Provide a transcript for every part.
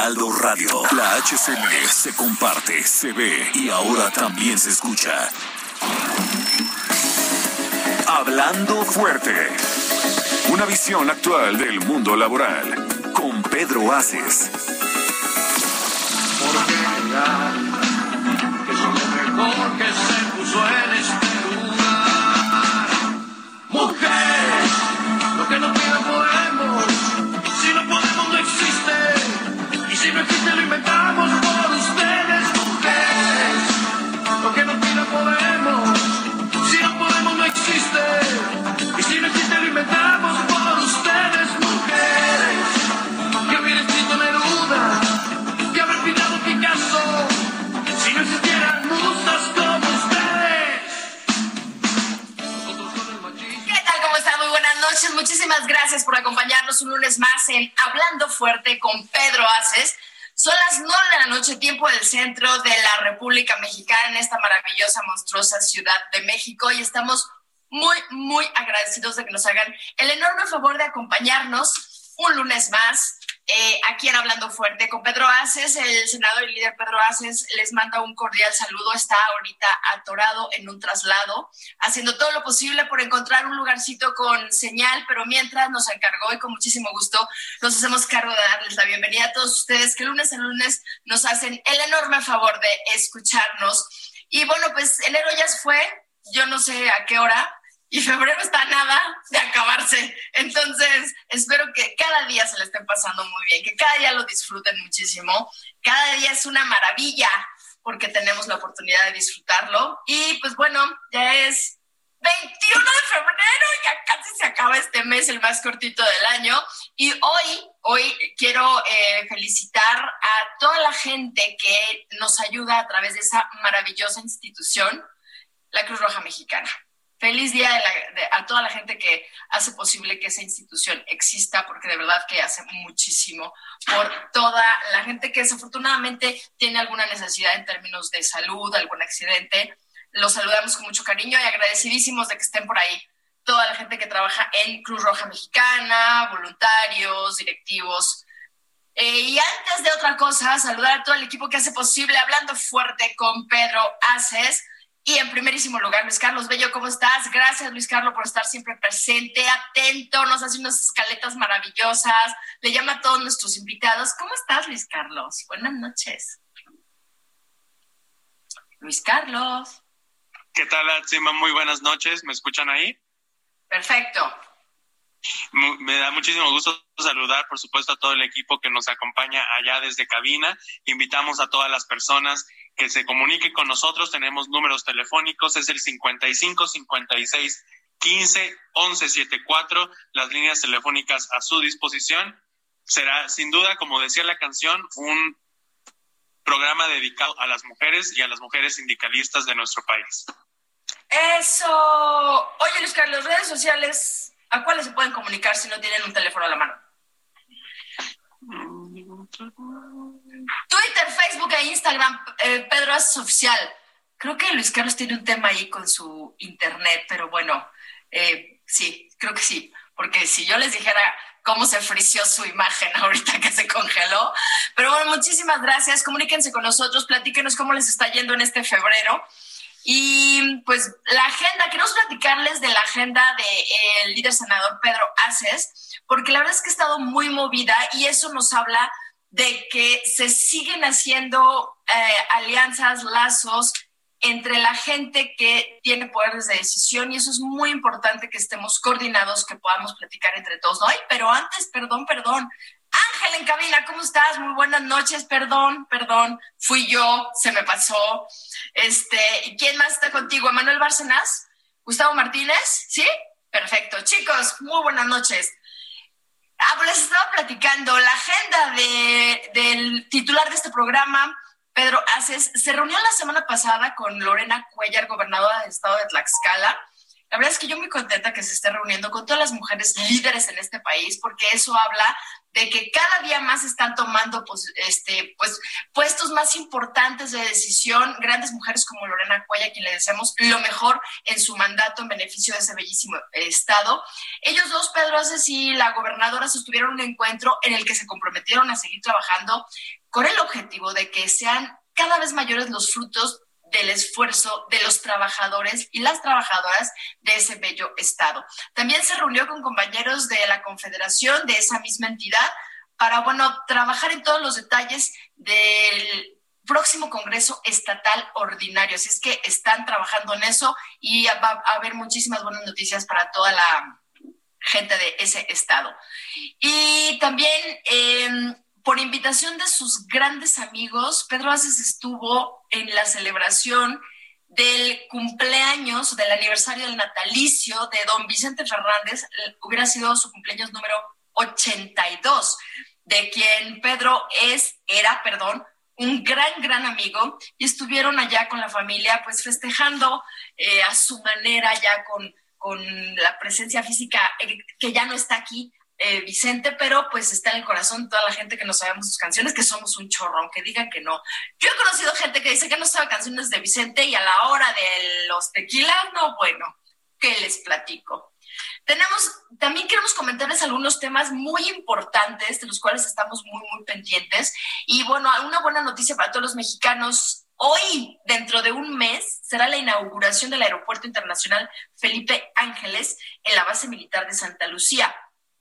Heraldo Radio. La HCL se comparte, se ve y ahora también se escucha. Hablando fuerte. Una visión actual del mundo laboral. Con Pedro Aces. Gracias por acompañarnos un lunes más en Hablando Fuerte con Pedro Aces. Son las nueve de la noche, tiempo del centro de la República Mexicana, en esta maravillosa, monstruosa ciudad de México. Y estamos muy, muy agradecidos de que nos hagan el enorme favor de acompañarnos un lunes más eh, aquí en Hablando Fuerte con Pedro Aces, el senador y líder Pedro Aces les manda un cordial saludo, está ahorita atorado en un traslado, haciendo todo lo posible por encontrar un lugarcito con señal, pero mientras nos encargó y con muchísimo gusto nos hacemos cargo de darles la bienvenida a todos ustedes que lunes a lunes nos hacen el enorme favor de escucharnos. Y bueno, pues enero ya fue, yo no sé a qué hora, y febrero está nada de acabarse. Entonces, espero que cada día se le estén pasando muy bien, que cada día lo disfruten muchísimo. Cada día es una maravilla porque tenemos la oportunidad de disfrutarlo. Y pues bueno, ya es 21 de febrero, ya casi se acaba este mes, el más cortito del año. Y hoy, hoy quiero eh, felicitar a toda la gente que nos ayuda a través de esa maravillosa institución, la Cruz Roja Mexicana. Feliz día a toda la gente que hace posible que esa institución exista, porque de verdad que hace muchísimo por toda la gente que desafortunadamente tiene alguna necesidad en términos de salud, algún accidente. Los saludamos con mucho cariño y agradecidísimos de que estén por ahí. Toda la gente que trabaja en Cruz Roja Mexicana, voluntarios, directivos. Eh, y antes de otra cosa, saludar a todo el equipo que hace posible, hablando fuerte con Pedro Aces. Y en primerísimo lugar, Luis Carlos Bello, ¿cómo estás? Gracias, Luis Carlos, por estar siempre presente, atento, nos hace unas escaletas maravillosas, le llama a todos nuestros invitados. ¿Cómo estás, Luis Carlos? Buenas noches. Luis Carlos. ¿Qué tal, Atsima? Muy buenas noches. ¿Me escuchan ahí? Perfecto. Me da muchísimo gusto saludar, por supuesto, a todo el equipo que nos acompaña allá desde cabina. Invitamos a todas las personas que se comuniquen con nosotros. Tenemos números telefónicos, es el 55 56 15 11 74. Las líneas telefónicas a su disposición. Será, sin duda, como decía la canción, un programa dedicado a las mujeres y a las mujeres sindicalistas de nuestro país. Eso. Oye, Luis Carlos, redes sociales, ¿a cuáles se pueden comunicar si no tienen un teléfono a la mano? Twitter, Facebook e Instagram, eh, Pedro es oficial. Creo que Luis Carlos tiene un tema ahí con su internet, pero bueno, eh, sí, creo que sí, porque si yo les dijera cómo se frició su imagen ahorita que se congeló, pero bueno, muchísimas gracias, comuníquense con nosotros, platíquenos cómo les está yendo en este febrero. Y pues la agenda, queremos platicarles de la agenda del líder senador Pedro Aces, porque la verdad es que ha estado muy movida y eso nos habla de que se siguen haciendo eh, alianzas, lazos entre la gente que tiene poderes de decisión y eso es muy importante que estemos coordinados, que podamos platicar entre todos. ¿no? Ay, pero antes, perdón, perdón. Ángel en cabina, ¿cómo estás? Muy buenas noches, perdón, perdón, fui yo, se me pasó. Este, ¿y quién más está contigo? ¿Emanuel Bárcenas? ¿Gustavo Martínez? ¿Sí? Perfecto. Chicos, muy buenas noches. Ah, pues les estaba platicando la agenda de, del titular de este programa, Pedro Aces, se reunió la semana pasada con Lorena Cuellar, gobernadora del estado de Tlaxcala. La verdad es que yo muy contenta que se esté reuniendo con todas las mujeres líderes en este país, porque eso habla de que cada día más están tomando pues, este, pues, puestos más importantes de decisión, grandes mujeres como Lorena Cuella, quien le deseamos lo mejor en su mandato en beneficio de ese bellísimo estado. Ellos dos, Pedro Aces y la gobernadora, sostuvieron un encuentro en el que se comprometieron a seguir trabajando con el objetivo de que sean cada vez mayores los frutos del esfuerzo de los trabajadores y las trabajadoras de ese bello estado. También se reunió con compañeros de la Confederación de esa misma entidad para, bueno, trabajar en todos los detalles del próximo Congreso Estatal Ordinario. Así es que están trabajando en eso y va a haber muchísimas buenas noticias para toda la gente de ese estado. Y también... Eh, por invitación de sus grandes amigos, Pedro Aces estuvo en la celebración del cumpleaños, del aniversario del natalicio de don Vicente Fernández, hubiera sido su cumpleaños número 82, de quien Pedro es, era, perdón, un gran, gran amigo, y estuvieron allá con la familia, pues festejando eh, a su manera, ya con, con la presencia física eh, que ya no está aquí, eh, Vicente, pero pues está en el corazón toda la gente que no sabemos sus canciones, que somos un chorro, aunque digan que no. Yo he conocido gente que dice que no sabe canciones de Vicente y a la hora de los tequilas, no, bueno, ¿qué les platico? Tenemos, también queremos comentarles algunos temas muy importantes de los cuales estamos muy, muy pendientes. Y bueno, una buena noticia para todos los mexicanos. Hoy, dentro de un mes, será la inauguración del Aeropuerto Internacional Felipe Ángeles en la base militar de Santa Lucía.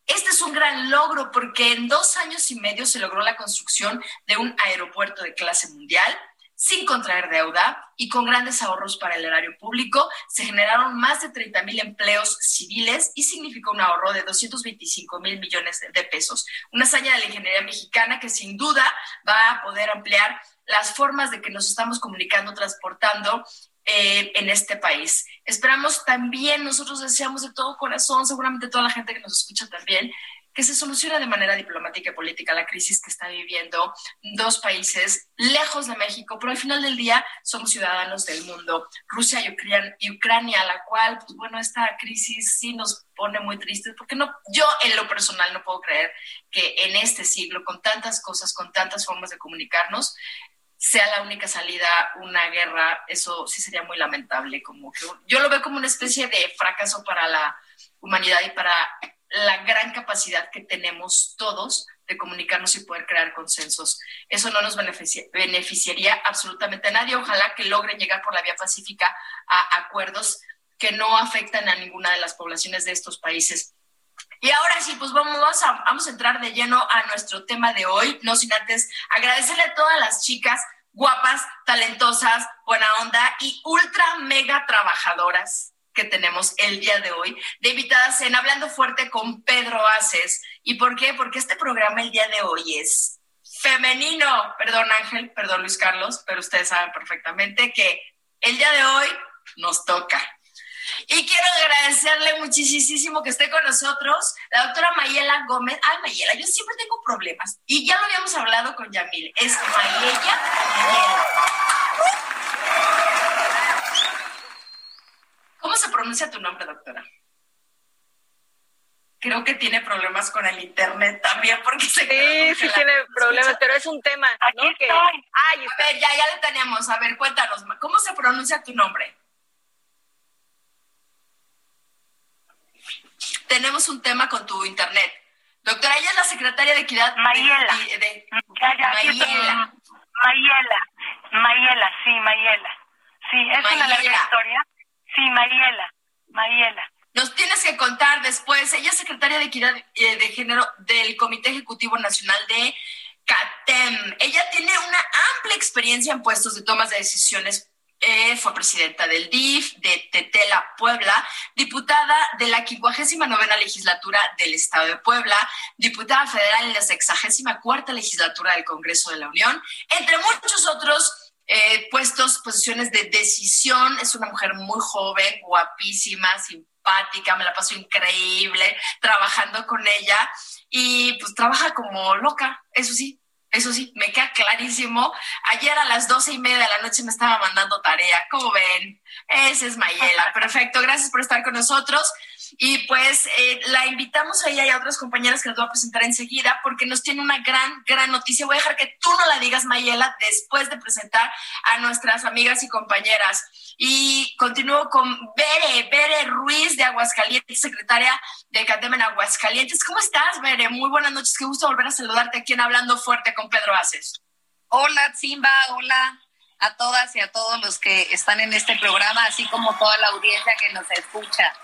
Este es un gran logro porque en dos años y medio se logró la construcción de un aeropuerto de clase mundial sin contraer deuda y con grandes ahorros para el erario público. Se generaron más de 30 mil empleos civiles y significó un ahorro de 225 mil millones de pesos. Una hazaña de la ingeniería mexicana que sin duda va a poder ampliar las formas de que nos estamos comunicando, transportando eh, en este país. Esperamos también, nosotros deseamos de todo corazón, seguramente toda la gente que nos escucha también, que se solucione de manera diplomática y política la crisis que está viviendo dos países lejos de México, pero al final del día somos ciudadanos del mundo, Rusia y Ucrania, y Ucrania la cual, pues bueno, esta crisis sí nos pone muy tristes, porque no, yo en lo personal no puedo creer que en este siglo, con tantas cosas, con tantas formas de comunicarnos, sea la única salida una guerra, eso sí sería muy lamentable. Como que yo lo veo como una especie de fracaso para la humanidad y para la gran capacidad que tenemos todos de comunicarnos y poder crear consensos. Eso no nos beneficiaría absolutamente a nadie. Ojalá que logren llegar por la vía pacífica a acuerdos que no afectan a ninguna de las poblaciones de estos países. Y ahora sí, pues vamos a, vamos a entrar de lleno a nuestro tema de hoy, no sin antes agradecerle a todas las chicas guapas, talentosas, buena onda y ultra mega trabajadoras que tenemos el día de hoy, de invitadas en Hablando Fuerte con Pedro Aces. ¿Y por qué? Porque este programa el día de hoy es femenino. Perdón Ángel, perdón Luis Carlos, pero ustedes saben perfectamente que el día de hoy nos toca. Y quiero agradecerle muchísimo que esté con nosotros la doctora Mayela Gómez. Ay, Mayela, yo siempre tengo problemas. Y ya lo habíamos hablado con Yamil. Es Mayella Mayela. ¿Cómo se pronuncia tu nombre, doctora? Creo que tiene problemas con el internet también, porque se Sí, sí tiene problemas, pero es un tema. Aquí estoy. Ay, a ver, ya, ya lo tenemos. A ver, cuéntanos, ¿cómo se pronuncia tu nombre? Tenemos un tema con tu internet. Doctora, ella es la secretaria de Equidad. Mayela. De, Mayela. Mayela. Mayela, sí, Mayela. Sí, es una larga historia. Sí, Mayela. Mayela. Nos tienes que contar después. Ella es secretaria de Equidad eh, de Género del Comité Ejecutivo Nacional de CATEM. Ella tiene una amplia experiencia en puestos de tomas de decisiones eh, fue presidenta del DIF, de Tetela, Puebla, diputada de la 59 legislatura del Estado de Puebla, diputada federal en la 64 legislatura del Congreso de la Unión, entre muchos otros eh, puestos, posiciones de decisión. Es una mujer muy joven, guapísima, simpática, me la paso increíble trabajando con ella. y pues trabaja como loca, eso sí, eso sí, me queda clarísimo. Ayer a las doce y media de la noche me estaba mandando tarea. ¿Cómo ven? Esa es Mayela. Perfecto. Gracias por estar con nosotros. Y pues eh, la invitamos a ella y a otras compañeras que nos voy a presentar enseguida porque nos tiene una gran, gran noticia. Voy a dejar que tú no la digas, Mayela, después de presentar a nuestras amigas y compañeras. Y continúo con Bere, Bere Ruiz de Aguascalientes, secretaria de CATEM en Aguascalientes. ¿Cómo estás, Bere? Muy buenas noches. Qué gusto volver a saludarte aquí en Hablando Fuerte con Pedro Aces. Hola, Simba. Hola a todas y a todos los que están en este programa, así como toda la audiencia que nos escucha.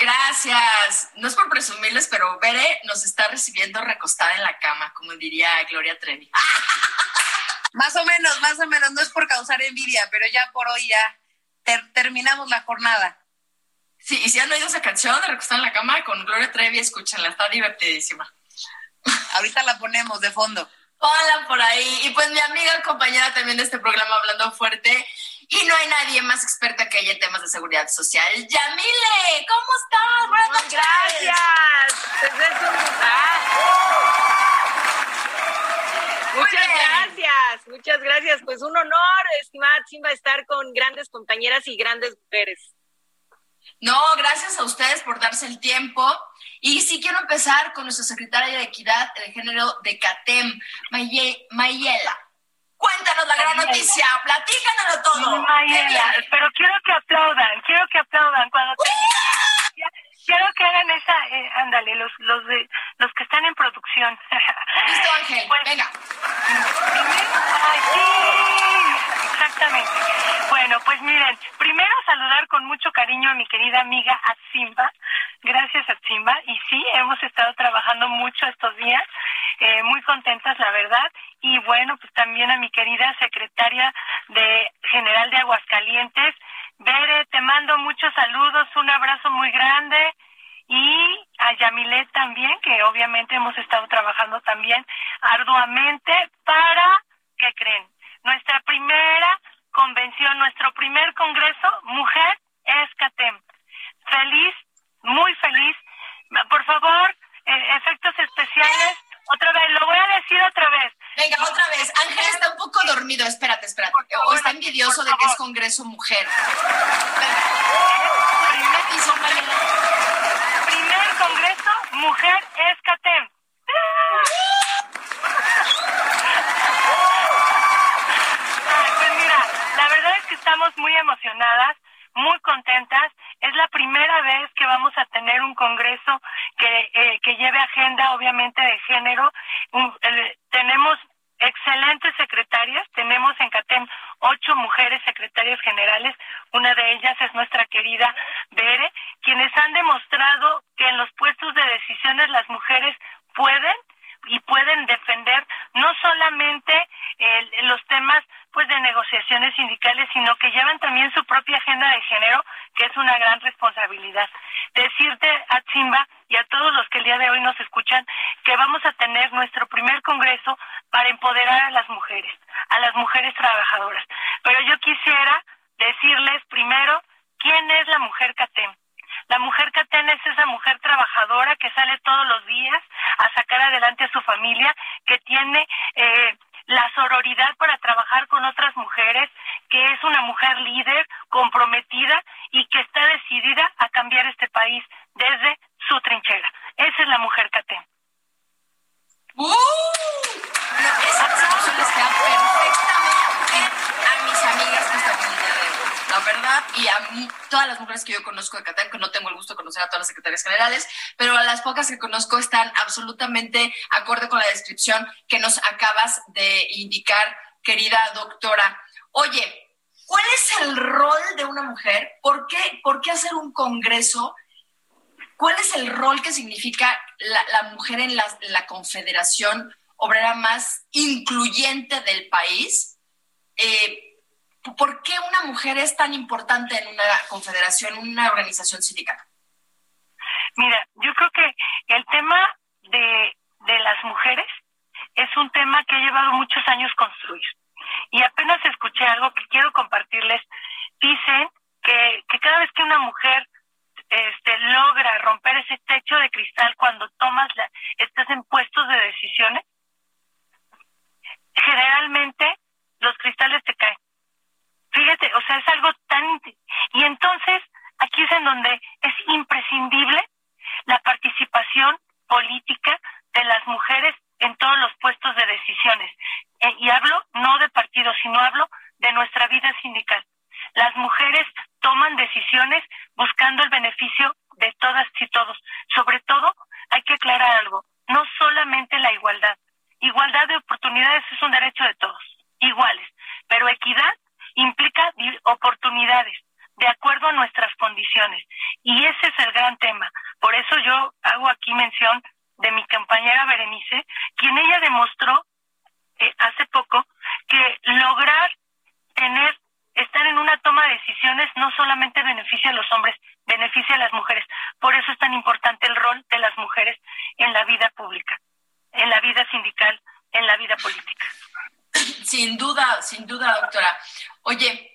Gracias. No es por presumirles, pero Bere nos está recibiendo recostada en la cama, como diría Gloria Trevi. Más o menos, más o menos. No es por causar envidia, pero ya por hoy ya terminamos la jornada. Sí, y si han oído esa canción de recostada en la cama con Gloria Trevi, escúchenla, está divertidísima. Ahorita la ponemos de fondo. Hola por ahí. Y pues mi amiga, compañera también de este programa Hablando Fuerte, y no hay nadie más experta que ella en temas de seguridad social. Yamile, ¿cómo estás? Buenas noches. Gracias. Muchas gracias, muchas gracias. Pues un honor, estimada Simba, estar con grandes compañeras y grandes mujeres. No, gracias a ustedes por darse el tiempo. Y sí quiero empezar con nuestra secretaria de Equidad de Género de CATEM, Mayela. Cuéntanos la gran noticia, platícanoslo todo. pero quiero que aplaudan, quiero que aplaudan cuando quiero que hagan esa, eh, ándale, los los de los que están en producción. Listo, Ángel, venga. Ay, sí, exactamente. Bueno, pues miren, primero saludar con mucho cariño a mi querida amiga Atzimba. Gracias, Atzimba. Y sí, hemos estado trabajando mucho estos días, eh, muy contentas, la verdad y bueno, pues también a mi querida secretaria de General de Aguascalientes. Bere, te mando muchos saludos, un abrazo muy grande y a Yamilet también, que obviamente hemos estado trabajando también arduamente para, ¿qué creen? Nuestra primera convención, nuestro primer congreso, Mujer Escatem. Feliz, muy feliz. Por favor, eh, efectos especiales. Otra vez, lo voy a decir otra vez. Venga, otra vez. Ángel está un poco dormido. Espérate, espérate. O está envidioso de que es Congreso Mujer. Primer, primer Congreso Mujer Escatem. Pues mira, la verdad es que estamos muy emocionadas, muy contentas. Es la primera vez que vamos a tener un congreso que, eh, que lleve agenda, obviamente, de género. tenemos excelentes secretarias. Tenemos en CATEM ocho mujeres secretarias generales. Una de ellas es nuestra querida Bere, quienes han demostrado que en los puestos de decisiones las mujeres pueden y pueden defender no solamente los temas pues de negociaciones sindicales, sino que llevan también su propia agenda de género, que es una gran responsabilidad. Decirte a Chimba y a todos los que el día de hoy nos escuchan que vamos a tener nuestro primer congreso para empoderar a las mujeres, a las mujeres trabajadoras. Pero yo quisiera decirles primero quién es la mujer CATEM. La mujer CATEM es esa mujer trabajadora que sale todos los días a sacar adelante a su familia, que tiene eh, la sororidad para trabajar con otras mujeres, que es una mujer líder, comprometida y que está decidida a cambiar este país desde su trinchera. Esa es la mujer CATEM. ¡Uh! esa perfectamente verdad, y a todas las mujeres que yo conozco de Qatar, que no tengo el gusto de conocer a todas las secretarias generales, pero a las pocas que conozco están absolutamente acorde con la descripción que nos acabas de indicar, querida doctora. Oye, ¿cuál es el rol de una mujer? ¿Por qué, por qué hacer un congreso? ¿Cuál es el rol que significa la, mujer en la, la confederación obrera más incluyente del país? Eh, ¿Por qué una mujer es tan importante en una confederación, en una organización sindical? Mira, yo creo que el tema de, de las mujeres es un tema que ha llevado muchos años construir. Y apenas escuché algo que quiero compartirles. Dicen que, que cada vez que una mujer este, logra romper ese techo de cristal cuando tomas la, estás en puestos de decisiones, generalmente los cristales te caen. Fíjate, o sea, es algo tan... Y entonces, aquí es en donde es imprescindible la participación política de las mujeres en todos los puestos de decisiones. Eh, y hablo no de partidos, sino hablo de nuestra vida sindical. Las mujeres toman decisiones buscando el beneficio de todas y todos. Sobre todo, hay que aclarar algo, no solamente la igualdad. Igualdad de oportunidades es un derecho de todos, iguales, pero equidad implica oportunidades de acuerdo a nuestras condiciones. Y ese es el gran tema. Por eso yo hago aquí mención de mi compañera Berenice, quien ella demostró eh, hace poco que lograr tener, estar en una toma de decisiones no solamente beneficia a los hombres, beneficia a las mujeres. Por eso es tan importante el rol de las mujeres en la vida pública, en la vida sindical, en la vida política. Sin duda, sin duda, doctora. Oye,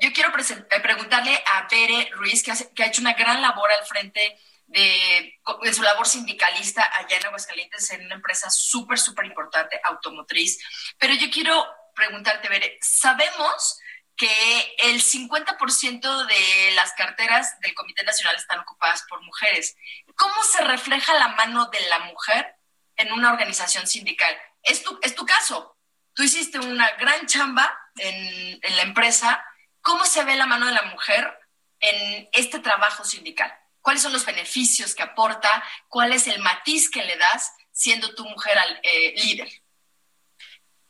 yo quiero eh, preguntarle a Bere Ruiz, que, que ha hecho una gran labor al frente de, su labor sindicalista allá en Aguascalientes en una empresa súper, súper importante, automotriz. Pero yo quiero preguntarte, Bere, sabemos que el 50% de las carteras del Comité Nacional están ocupadas por mujeres. ¿Cómo se refleja la mano de la mujer en una organización sindical? Es tu, es tu caso. Tú hiciste una gran chamba en, la empresa. ¿Cómo se ve la mano de la mujer en este trabajo sindical? cuáles son los beneficios que aporta, cuál es el matiz que le das siendo tu mujer eh, líder.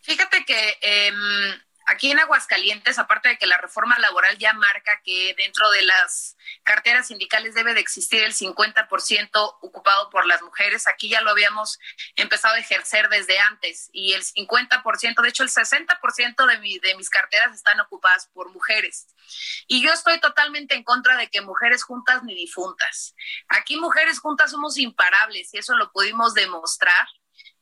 Fíjate que em, aquí en Aguascalientes, aparte de que la reforma laboral ya marca que dentro de las carteras sindicales debe de existir el 50% ocupado por las mujeres, aquí ya lo habíamos empezado a ejercer desde antes y el 50%, de hecho el 60% de, de mis carteras están ocupadas por mujeres. Y yo estoy totalmente en contra de que mujeres juntas ni difuntas. Aquí mujeres juntas somos imparables y eso lo pudimos demostrar.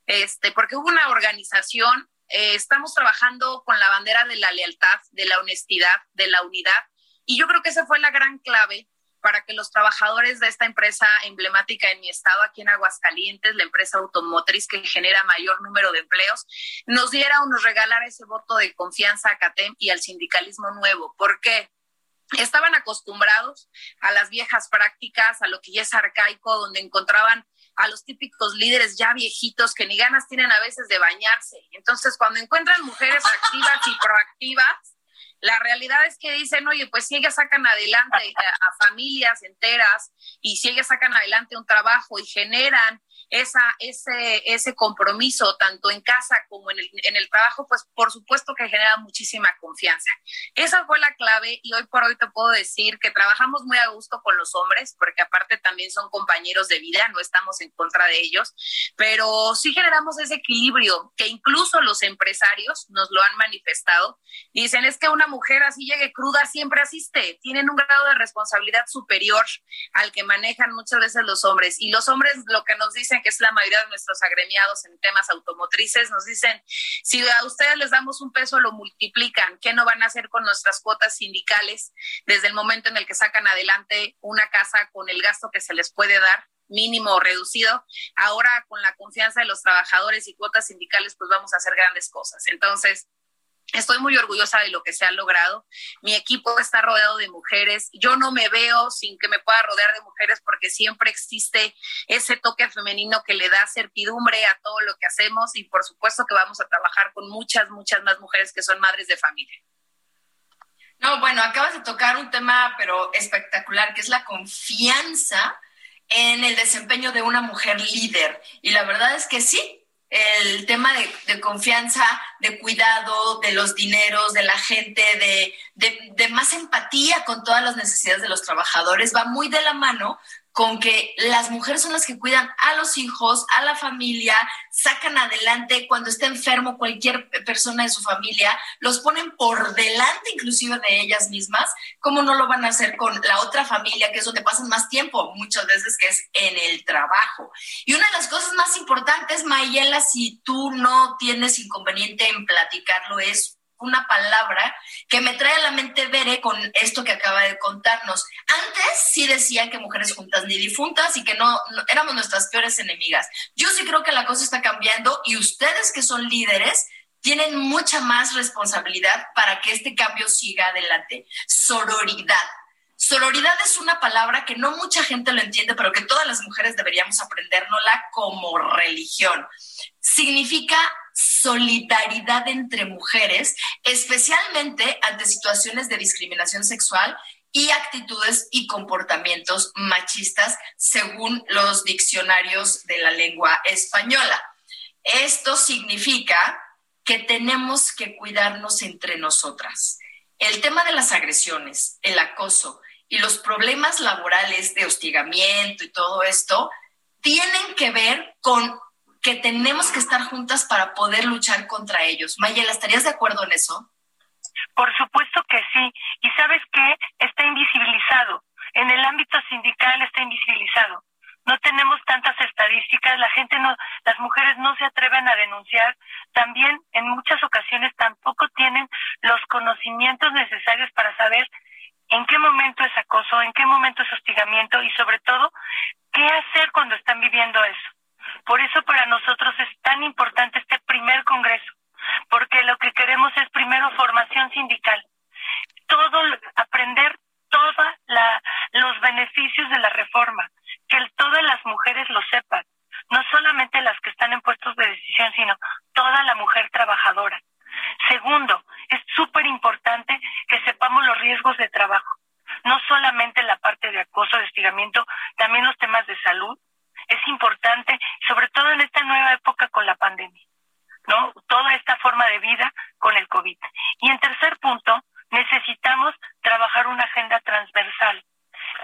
Este, porque hubo una organización eh, estamos trabajando con la bandera de la lealtad, de la honestidad, de la unidad. Y yo creo que esa fue la gran clave para que los trabajadores de esta empresa emblemática en mi estado, aquí en Aguascalientes, la empresa automotriz que genera mayor número de empleos, nos diera o nos regalara ese voto de confianza a CATEM y al sindicalismo nuevo. ¿Por qué? Estaban acostumbrados a las viejas prácticas, a lo que ya es arcaico, donde encontraban a los típicos líderes ya viejitos que ni ganas tienen a veces de bañarse. Entonces, cuando encuentran mujeres activas y proactivas, la realidad es que dicen, oye, pues si ellas sacan adelante a, familias enteras y si ellas sacan adelante un trabajo y generan esa, ese, ese compromiso, tanto en casa como en el, en el trabajo, pues por supuesto que genera muchísima confianza. Esa fue la clave y hoy por hoy te puedo decir que trabajamos muy a gusto con los hombres, porque aparte también son compañeros de vida, no estamos en contra de ellos, pero sí generamos ese equilibrio que incluso los empresarios nos lo han manifestado. Dicen, es que una mujer así llegue cruda siempre asiste, tienen un grado de responsabilidad superior al que manejan muchas veces los hombres. Y los hombres lo que nos dicen que es la mayoría de nuestros agremiados en temas automotrices, nos dicen, si a ustedes les damos un peso, lo multiplican, ¿qué no van a hacer con nuestras cuotas sindicales desde el momento en el que sacan adelante una casa con el gasto que se les puede dar? mínimo o reducido. Ahora, con la confianza de los trabajadores y cuotas sindicales, pues vamos a hacer grandes cosas. Entonces, Estoy muy orgullosa de lo que se ha logrado. Mi equipo está rodeado de mujeres. Yo no me veo sin que me pueda rodear de mujeres porque siempre existe ese toque femenino que le da certidumbre a todo lo que hacemos y por supuesto que vamos a trabajar con muchas, muchas más mujeres que son madres de familia. No, bueno, acabas de tocar un tema pero espectacular, que es la confianza en el desempeño de una mujer líder. Y la verdad es que sí, el tema de, confianza, de cuidado, de los dineros, de la gente, de, de, más empatía con todas las necesidades de los trabajadores, va muy de la mano con que las mujeres son las que cuidan a los hijos, a la familia, sacan adelante cuando está enfermo cualquier persona de su familia, los ponen por delante inclusive de ellas mismas, ¿cómo no lo van a hacer con la otra familia, que es donde pasan más tiempo muchas veces, que es en el trabajo? Y una de las cosas más importantes, Mayela, si tú no tienes inconveniente en platicarlo, es una palabra que me trae a la mente Bere con esto que acaba de contarnos. Antes sí decían que mujeres juntas ni difuntas y que no, éramos nuestras peores enemigas. Yo sí creo que la cosa está cambiando y ustedes que son líderes tienen mucha más responsabilidad para que este cambio siga adelante. Sororidad. Sororidad es una palabra que no mucha gente lo entiende, pero que todas las mujeres deberíamos aprendérnosla como religión. Significa solidaridad entre mujeres, especialmente ante situaciones de discriminación sexual y actitudes y comportamientos machistas según los diccionarios de la lengua española. Esto significa que tenemos que cuidarnos entre nosotras. El tema de las agresiones, el acoso y los problemas laborales de hostigamiento y todo esto tienen que ver con que tenemos que estar juntas para poder luchar contra ellos. Mayela, ¿estarías de acuerdo en eso? Por supuesto que sí. Y sabes qué? Está invisibilizado. En el ámbito sindical está invisibilizado. No tenemos tantas estadísticas, la gente no, las mujeres no se atreven a denunciar. También en muchas ocasiones tampoco tienen los conocimientos necesarios para saber en qué momento es acoso, en qué momento es hostigamiento y sobre todo qué hacer cuando están viviendo eso. Por eso para nosotros es tan importante este primer congreso, porque lo que queremos es primero formación sindical, todo aprender todos los beneficios de la reforma, que todas las mujeres lo sepan, no solamente las que están en puestos de decisión, sino toda la mujer trabajadora. Segundo, es súper importante que sepamos los riesgos de trabajo, no solamente la parte de acoso, de estiramiento, también los temas de salud, es importante, sobre todo en esta nueva época con la pandemia, ¿no? Toda esta forma de vida con el COVID. Y en tercer punto, necesitamos trabajar una agenda transversal,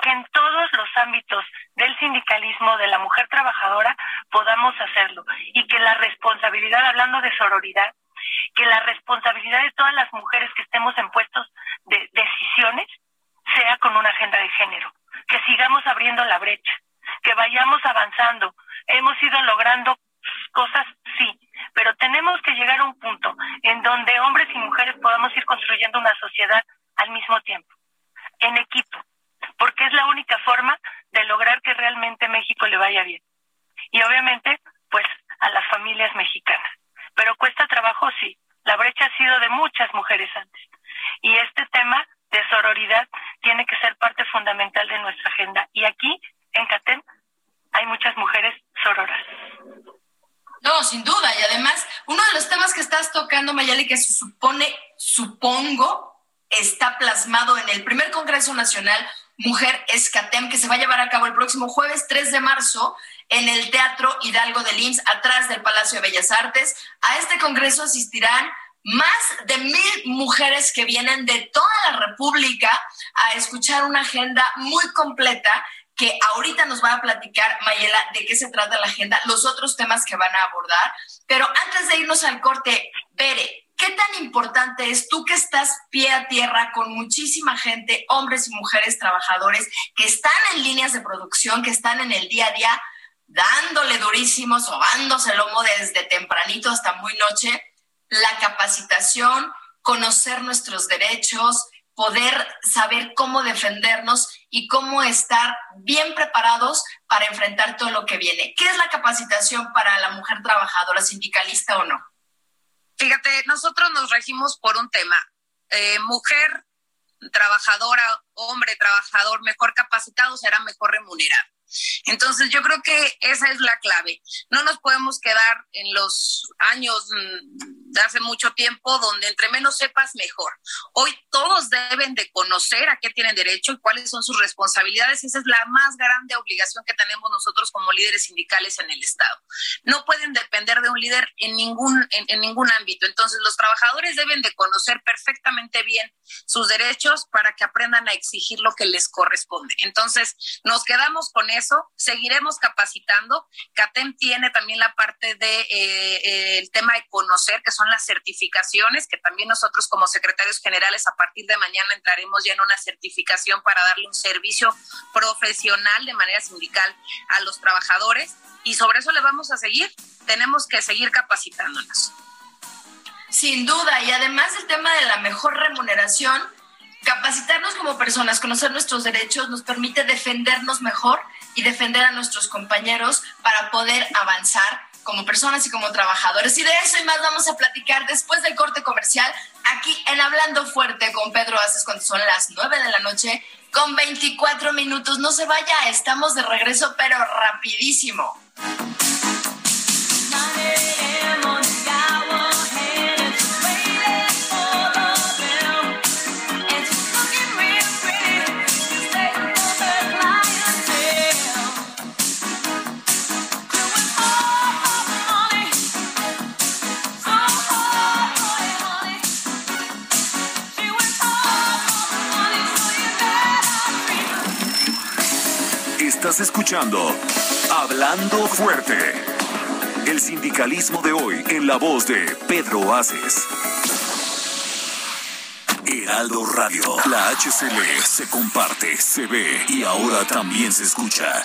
que en todos los ámbitos del sindicalismo de la mujer trabajadora podamos hacerlo y que la responsabilidad, hablando de sororidad, que la responsabilidad de todas las mujeres que estemos en puestos de decisiones sea con una agenda de género, que sigamos abriendo la brecha, que vayamos avanzando. Hemos ido logrando cosas, sí, pero tenemos que llegar a un punto en donde hombres y mujeres podamos ir construyendo una sociedad al mismo tiempo, en equipo, porque es la única forma de lograr que realmente México le vaya bien. Y obviamente, pues a las familias mexicanas. Pero cuesta trabajo, sí. La brecha ha sido de muchas mujeres antes. Y este tema de sororidad tiene que ser parte fundamental de nuestra agenda. Y aquí en CATEM hay muchas mujeres sororas. No, sin duda. Y además, uno de los temas que estás tocando, Mayali, que se supone, supongo, está plasmado en el primer Congreso Nacional Mujer Escatem, que se va a llevar a cabo el próximo jueves 3 de marzo en el Teatro Hidalgo de Lins, atrás del Palacio de Bellas Artes. A este congreso asistirán más de mil mujeres que vienen de toda la República a escuchar una agenda muy completa que ahorita nos va a platicar Mayela de qué se trata la agenda, los otros temas que van a abordar. Pero antes de irnos al corte, Bere, ¿qué tan importante es tú que estás pie a tierra con muchísima gente, hombres y mujeres trabajadores, que están en líneas de producción, que están en el día a día, dándole durísimo, sobándose el lomo desde tempranito hasta muy noche, la capacitación, conocer nuestros derechos, poder saber cómo defendernos y cómo estar bien preparados para enfrentar todo lo que viene. ¿Qué es la capacitación para la mujer trabajadora, sindicalista o no? Fíjate, nosotros nos regimos por un tema. Eh, mujer trabajadora, hombre trabajador, mejor capacitado será mejor remunerado. Entonces yo creo que esa es la clave. No nos podemos quedar en los años mm, de hace mucho tiempo donde entre menos sepas mejor. Hoy todos deben de conocer a qué tienen derecho y cuáles son sus responsabilidades. Esa es la más grande obligación que tenemos nosotros como líderes sindicales en el Estado. No pueden depender de un líder en ningún, en ningún ámbito. Entonces los trabajadores deben de conocer perfectamente bien sus derechos para que aprendan a exigir lo que les corresponde. Entonces nos quedamos con eso, seguiremos capacitando. CATEM tiene también la parte de eh, el tema de conocer, que son las certificaciones, que también nosotros como secretarios generales a partir de mañana entraremos ya en una certificación para darle un servicio profesional de manera sindical a los trabajadores y sobre eso le vamos a seguir. Tenemos que seguir capacitándonos. Sin duda, y además el tema de la mejor remuneración, capacitarnos como personas, conocer nuestros derechos, nos permite defendernos mejor y defender a nuestros compañeros para poder avanzar como personas y como trabajadores. Y de eso y más vamos a platicar después del corte comercial aquí en Hablando Fuerte con Pedro Aces cuando son las 9 de la noche con 24 minutos. No se vaya, estamos de regreso, pero rapidísimo. Escuchando Hablando Fuerte. El sindicalismo de hoy en la voz de Pedro Aces. Heraldo Radio. La HCL se comparte, se ve y ahora también se escucha.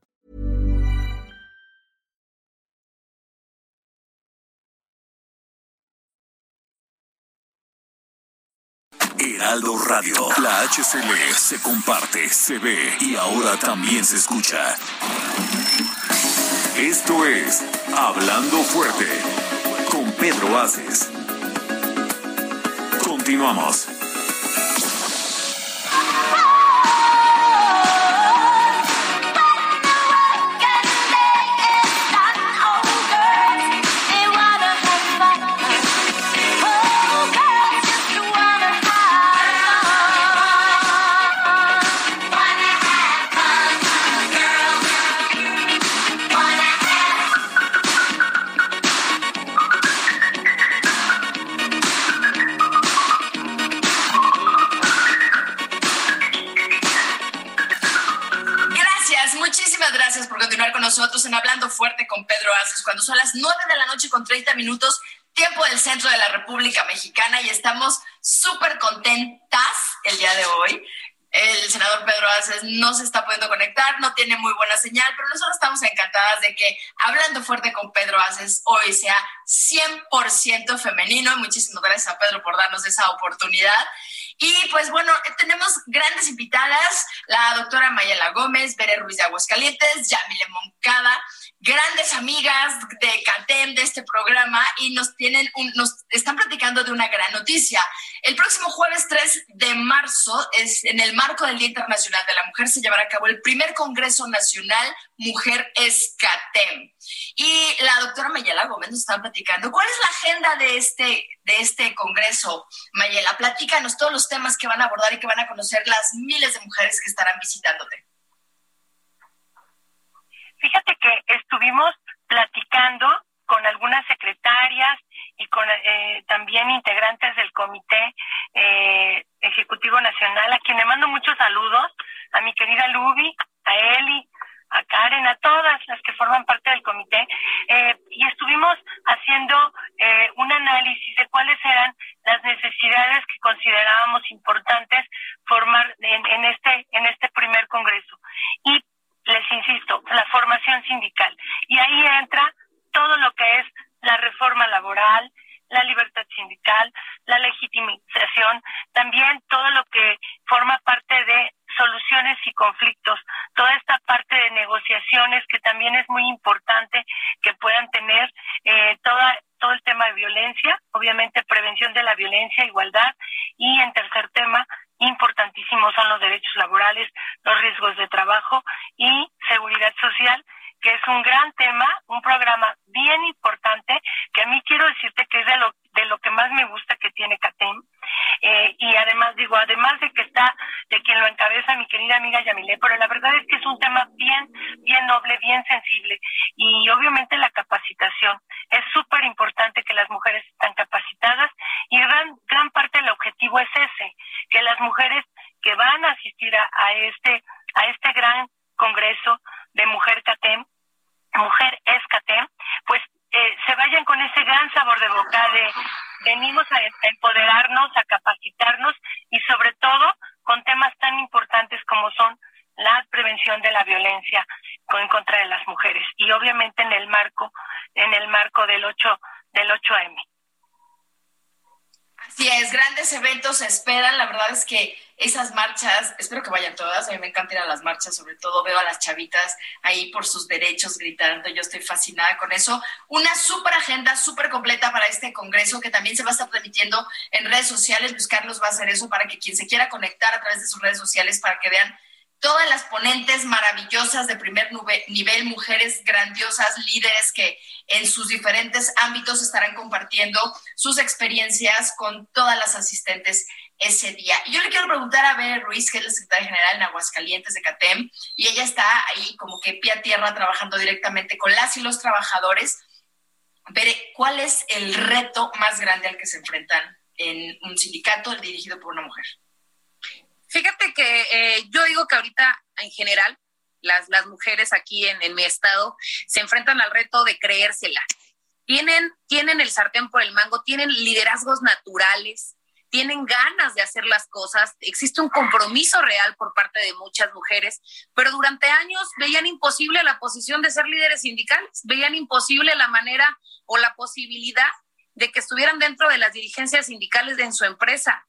Heraldo Radio. La HCL se comparte, se ve y ahora también se escucha. Esto es Hablando Fuerte con Pedro Aces. Continuamos. Noche con 30 minutos, tiempo del centro de la República Mexicana, y estamos súper contentas el día de hoy. El senador Pedro Aces no se está pudiendo conectar, no tiene muy buena señal, pero nosotros estamos encantadas de que Hablando Fuerte con Pedro Aces hoy sea 100% femenino. Muchísimas gracias a Pedro por darnos esa oportunidad. Y pues bueno, tenemos grandes invitadas, la doctora Mayela Gómez, Bere Ruiz de Aguascalientes, Yamile Moncada, grandes amigas de CATEM de este programa y nos tienen un, nos están platicando de una gran noticia. El próximo jueves 3 de marzo, es en el marco del Día Internacional de la Mujer, se llevará a cabo el primer Congreso Nacional Mujer es CATEM. Y la doctora Mayela Gómez nos está platicando. ¿Cuál es la agenda de este, de este congreso, Mayela? Platícanos todos los temas que van a abordar y que van a conocer las miles de mujeres que estarán visitándote. Fíjate que estuvimos platicando con algunas secretarias y con eh, también integrantes del Comité eh, Ejecutivo Nacional, a quien le mando muchos saludos, a mi querida Lubi, a Eli, a Karen, a todas las que forman parte del comité, eh, y estuvimos haciendo eh, un análisis de cuáles eran las necesidades que considerábamos importantes formar en, en este en este primer congreso. Y les insisto, la formación sindical. Y ahí entra todo lo que es la reforma laboral, la libertad sindical, la legitimización, también todo lo que forma parte de soluciones y conflictos, toda esta parte de negociaciones que también es muy importante que puedan tener eh, toda, todo el tema de violencia, obviamente prevención de la violencia, igualdad y en tercer tema importantísimos son los derechos laborales, los riesgos de trabajo y seguridad social que es un gran tema, un programa bien importante, que a mí quiero decirte que es de lo, de lo que más me gusta que tiene CATEM. Eh, y además, digo, además de que está, de quien lo encabeza mi querida amiga Yamile, pero la verdad es que es un tema bien, bien noble, bien sensible. Y obviamente la capacitación. Es súper importante que las mujeres están capacitadas y gran, gran parte del objetivo es ese, que las mujeres que van a asistir a, a este a este gran congreso de Mujer CATEM, Mujer Escatem, pues eh, se vayan con ese gran sabor de boca de venimos a empoderarnos, a capacitarnos y sobre todo con temas tan importantes como son la prevención de la violencia en contra de las mujeres y obviamente en el marco en el marco del 8 del 8M. Así es, grandes eventos se esperan. La verdad es que esas marchas, espero que vayan todas. A mí me encanta ir a las marchas, sobre todo veo a las chavitas ahí por sus derechos gritando. Yo estoy fascinada con eso. Una súper agenda, súper completa para este congreso que también se va a estar transmitiendo en redes sociales. Luis Carlos va a hacer eso para que quien se quiera conectar a través de sus redes sociales para que vean todas las ponentes maravillosas de primer nivel, mujeres grandiosas, líderes que en sus diferentes ámbitos estarán compartiendo sus experiencias con todas las asistentes ese día. Y yo le quiero preguntar a Bere Ruiz, que es la secretaria general en Aguascalientes de CATEM, y ella está ahí como que pie a tierra trabajando directamente con las y los trabajadores. Bere, ¿cuál es el reto más grande al que se enfrentan en un sindicato dirigido por una mujer? Fíjate que eh, yo digo que ahorita en general las, las mujeres aquí en, en, mi estado se enfrentan al reto de creérsela. Tienen, tienen el sartén por el mango, tienen liderazgos naturales, tienen ganas de hacer las cosas, existe un compromiso real por parte de muchas mujeres, pero durante años veían imposible la posición de ser líderes sindicales, veían imposible la manera o la posibilidad de que estuvieran dentro de las dirigencias sindicales de en su empresa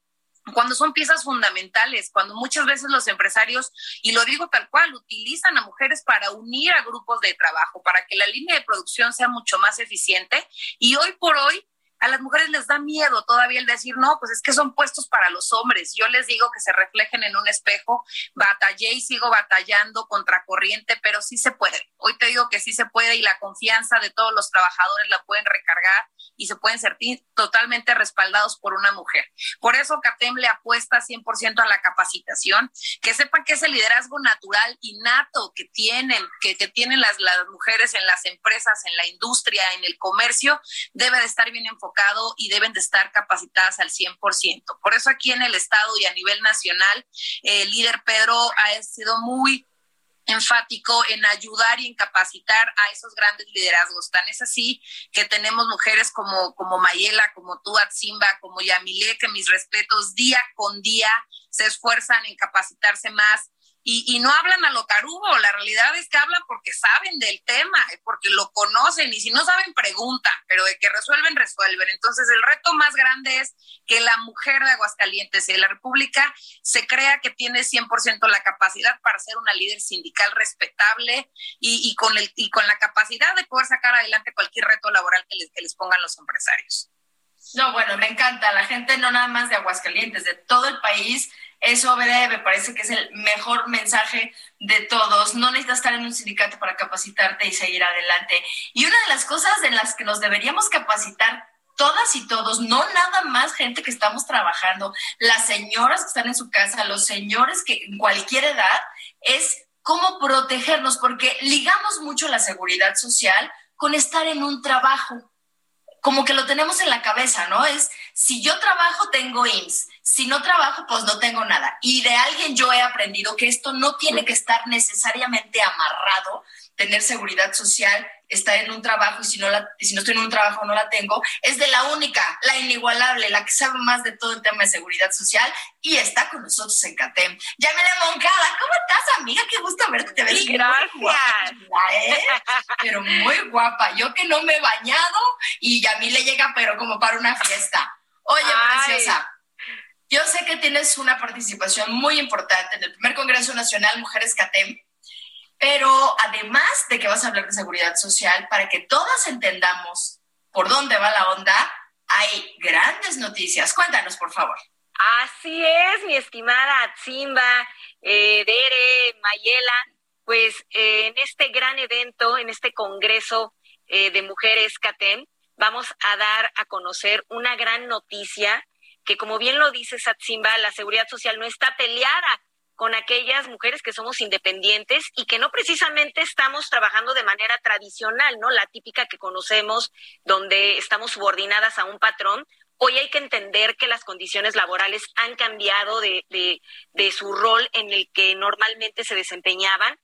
cuando son piezas fundamentales, cuando muchas veces los empresarios, y lo digo tal cual, utilizan a mujeres para unir a grupos de trabajo, para que la línea de producción sea mucho más eficiente. Y hoy por hoy a las mujeres les da miedo todavía el decir, no, pues es que son puestos para los hombres. Yo les digo que se reflejen en un espejo, batallé y sigo batallando contra corriente, pero sí se puede. Hoy te digo que sí se puede y la confianza de todos los trabajadores la pueden recargar y se pueden sentir totalmente respaldados por una mujer. Por eso CATEM le apuesta 100% a la capacitación, que sepan que ese liderazgo natural innato que tienen, que, tienen las mujeres en las empresas, en la industria, en el comercio, debe de estar bien enfocado y deben de estar capacitadas al 100%. Por eso aquí en el Estado y a nivel nacional, el líder Pedro ha sido muy enfático en ayudar y en capacitar a esos grandes liderazgos. Tan es así que tenemos mujeres como, como Mayela, como tú, Atzimba, como Yamile, que mis respetos día con día se esfuerzan en capacitarse más, y, no hablan a lo tarugo, la realidad es que hablan porque saben del tema, porque lo conocen y si no saben preguntan, pero de que resuelven, resuelven. Entonces el reto más grande es que la mujer de Aguascalientes y de la República se crea que tiene 100% la capacidad para ser una líder sindical respetable y, y, con, el, y con la capacidad de poder sacar adelante cualquier reto laboral que les, que les pongan los empresarios. No, bueno, me encanta. La gente no nada más de Aguascalientes, de todo el país eso, me parece que es el mejor mensaje de todos. No necesitas estar en un sindicato para capacitarte y seguir adelante. Y una de las cosas en las que nos deberíamos capacitar todas y todos, no nada más gente que estamos trabajando, las señoras que están en su casa, los señores que en cualquier edad, es cómo protegernos, porque ligamos mucho la seguridad social con estar en un trabajo como que lo tenemos en la cabeza, ¿no? Es, si yo trabajo, tengo IMSS, si no trabajo, pues no tengo nada. Y de alguien yo he aprendido que esto no tiene que estar necesariamente amarrado, tener seguridad social, estar en un trabajo y si no, la, si no estoy en un trabajo no la tengo, es de la única, la inigualable, la que sabe más de todo el tema de seguridad social y está con nosotros en CATEM. Yamile Moncada, ¿cómo estás, amiga? Qué gusto verte. Te ves gracias. ¿eh? Pero muy guapa. Yo que no me he bañado y Yamile llega, pero como para una fiesta. Oye, preciosa. Yo sé que tienes una participación muy importante en el primer Congreso Nacional Mujeres CATEM pero además de que vas a hablar de seguridad social, para que todas entendamos por dónde va la onda, hay grandes noticias. Cuéntanos, por favor. Así es, mi estimada Zimba, eh, Dere, Mayela, pues eh, en este gran evento, en este Congreso eh, de Mujeres CATEM, vamos a dar a conocer una gran noticia que, como bien lo dice Satzimba, la seguridad social no está peleada con aquellas mujeres que somos independientes y que no precisamente estamos trabajando de manera tradicional, ¿no? La típica que conocemos, donde estamos subordinadas a un patrón, Hoy hay que entender que las condiciones laborales han cambiado de, de, su rol en el que normalmente se desempeñaban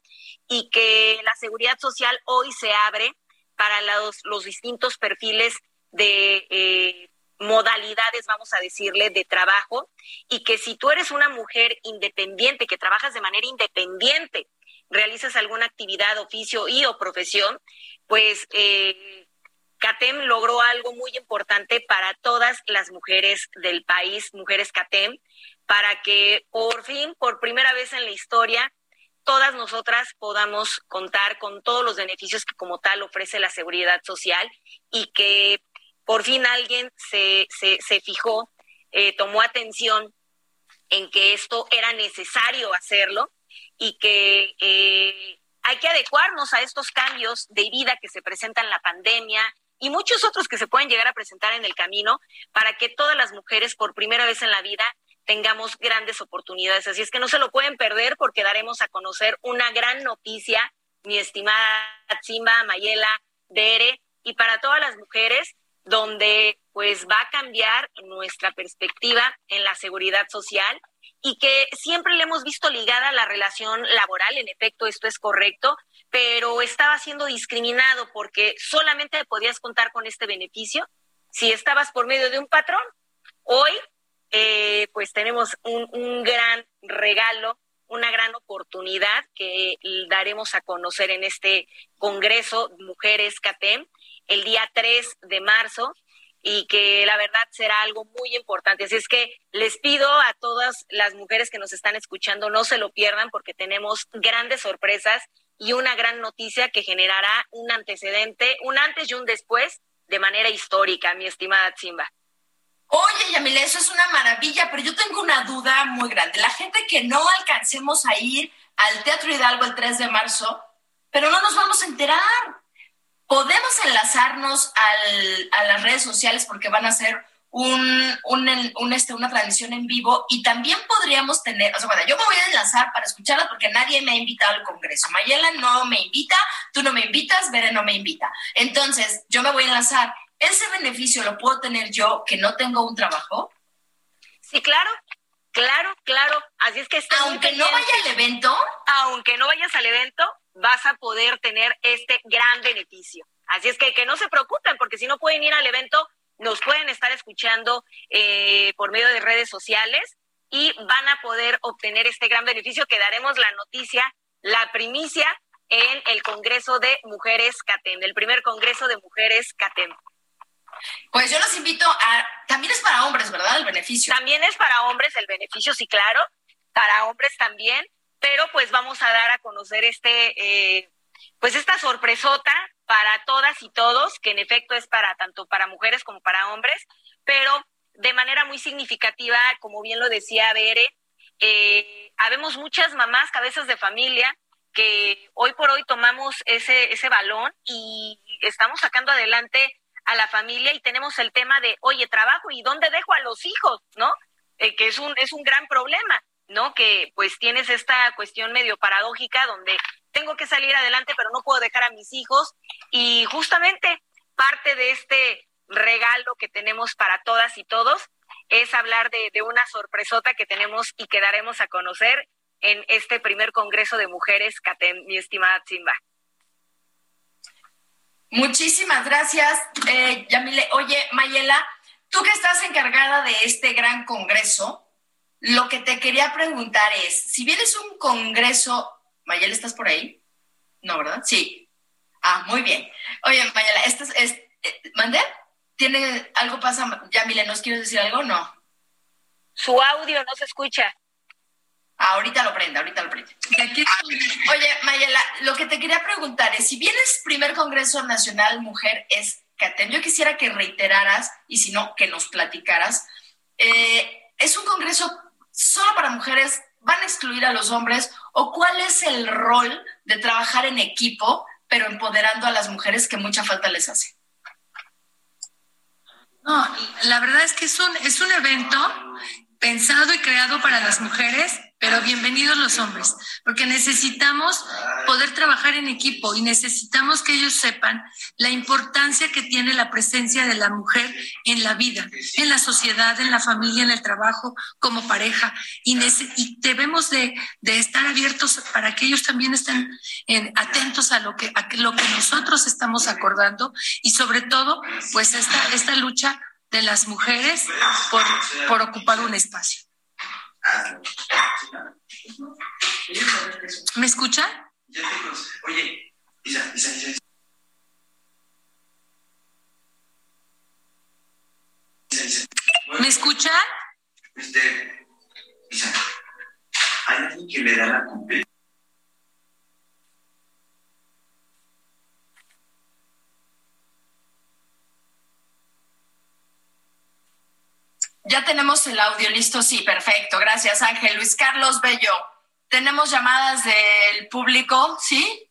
y que la seguridad social hoy se abre para los, distintos perfiles de eh, modalidades, vamos a decirle, de trabajo y que si tú eres una mujer independiente, que trabajas de manera independiente, realizas alguna actividad, oficio y o profesión, pues eh, CATEM logró algo muy importante para todas las mujeres del país, mujeres CATEM, para que por fin, por primera vez en la historia, todas nosotras podamos contar con todos los beneficios que como tal ofrece la seguridad social y que por fin alguien se, se, fijó, eh, tomó atención en que esto era necesario hacerlo y que eh, hay que adecuarnos a estos cambios de vida que se presentan en la pandemia, y muchos otros que se pueden llegar a presentar en el camino para que todas las mujeres por primera vez en la vida tengamos grandes oportunidades. Así es que no se lo pueden perder porque daremos a conocer una gran noticia, mi estimada Simba, Mayela, Dere, y para todas las mujeres, donde pues va a cambiar nuestra perspectiva en la seguridad social y que siempre le hemos visto ligada a la relación laboral, en efecto esto es correcto, pero estaba siendo discriminado porque solamente podías contar con este beneficio si estabas por medio de un patrón. Hoy, eh, pues tenemos un, un gran regalo, una gran oportunidad que daremos a conocer en este Congreso Mujeres CATEM el día 3 de marzo y que la verdad será algo muy importante. Así es que les pido a todas las mujeres que nos están escuchando, no se lo pierdan porque tenemos grandes sorpresas y una gran noticia que generará un antecedente, un antes y un después de manera histórica, mi estimada Simba. Oye, Yamile, eso es una maravilla, pero yo tengo una duda muy grande. La gente que no alcancemos a ir al Teatro Hidalgo el 3 de marzo, pero no nos vamos a enterar podemos enlazarnos al, a las redes sociales porque van a ser un, un, este, una transmisión en vivo y también podríamos tener, o sea, bueno, yo me voy a enlazar para escucharla porque nadie me ha invitado al Congreso. Mayela no me invita, tú no me invitas, Bere no me invita. Entonces, yo me voy a enlazar. ¿Ese beneficio lo puedo tener yo que no tengo un trabajo? Sí, claro. Claro, claro. Así es que aunque no vaya al evento, aunque no vayas al evento, vas a poder tener este gran beneficio. Así es que que no se preocupen, porque si no pueden ir al evento, nos pueden estar escuchando eh, por medio de redes sociales y van a poder obtener este gran beneficio que daremos la noticia, la primicia en el Congreso de Mujeres CATEM, el primer Congreso de Mujeres CATEM. Pues yo los invito a, también es para hombres, ¿verdad? El beneficio. También es para hombres el beneficio, sí, claro, para hombres también pero pues vamos a dar a conocer este, eh, pues esta sorpresota para todas y todos, que en efecto es para tanto para mujeres como para hombres, pero de manera muy significativa, como bien lo decía Bere, eh, habemos muchas mamás, cabezas de familia, que hoy por hoy tomamos ese, ese balón y estamos sacando adelante a la familia y tenemos el tema de, oye, trabajo y dónde dejo a los hijos, ¿no? Eh, que es un, es un gran problema. ¿no? Que pues tienes esta cuestión medio paradójica donde tengo que salir adelante, pero no puedo dejar a mis hijos. Y justamente parte de este regalo que tenemos para todas y todos es hablar de, de una sorpresota que tenemos y que daremos a conocer en este primer Congreso de Mujeres, mi estimada Simba. Muchísimas gracias, eh, Yamile. Oye, Mayela, tú que estás encargada de este gran Congreso, lo que te quería preguntar es, si vienes un congreso, Mayela, ¿estás por ahí? No, ¿verdad? Sí. Ah, muy bien. Oye, Mayela, esto es, eh, ¿mande? ¿Tiene algo pasa? Ya, Mile, ¿nos quieres decir algo? No. Su audio no se escucha. Ah, ahorita lo prende, ahorita lo prende. Oye, Mayela, lo que te quería preguntar es, si vienes primer Congreso Nacional Mujer es CATEM, yo quisiera que reiteraras, y si no, que nos platicaras, eh, es un congreso solo para mujeres, van a excluir a los hombres o cuál es el rol de trabajar en equipo, pero empoderando a las mujeres que mucha falta les hace. No, la verdad es que es un, es un evento pensado y creado para las mujeres pero bienvenidos los hombres, porque necesitamos poder trabajar en equipo y necesitamos que ellos sepan la importancia que tiene la presencia de la mujer en la vida, en la sociedad, en la familia, en el trabajo, como pareja. Y, debemos de, estar abiertos para que ellos también estén atentos a lo, que, a lo que nosotros estamos acordando y sobre todo, pues esta, esta lucha de las mujeres por ocupar un espacio. ¿Me escuchan? Oye, Isa, Isa, Isa. ¿Me escuchan? Este, Isa, hay alguien que le da la competencia. Ya tenemos el audio listo, sí, perfecto. Gracias, Ángel. Luis Carlos Bello. Tenemos llamadas del público, ¿sí?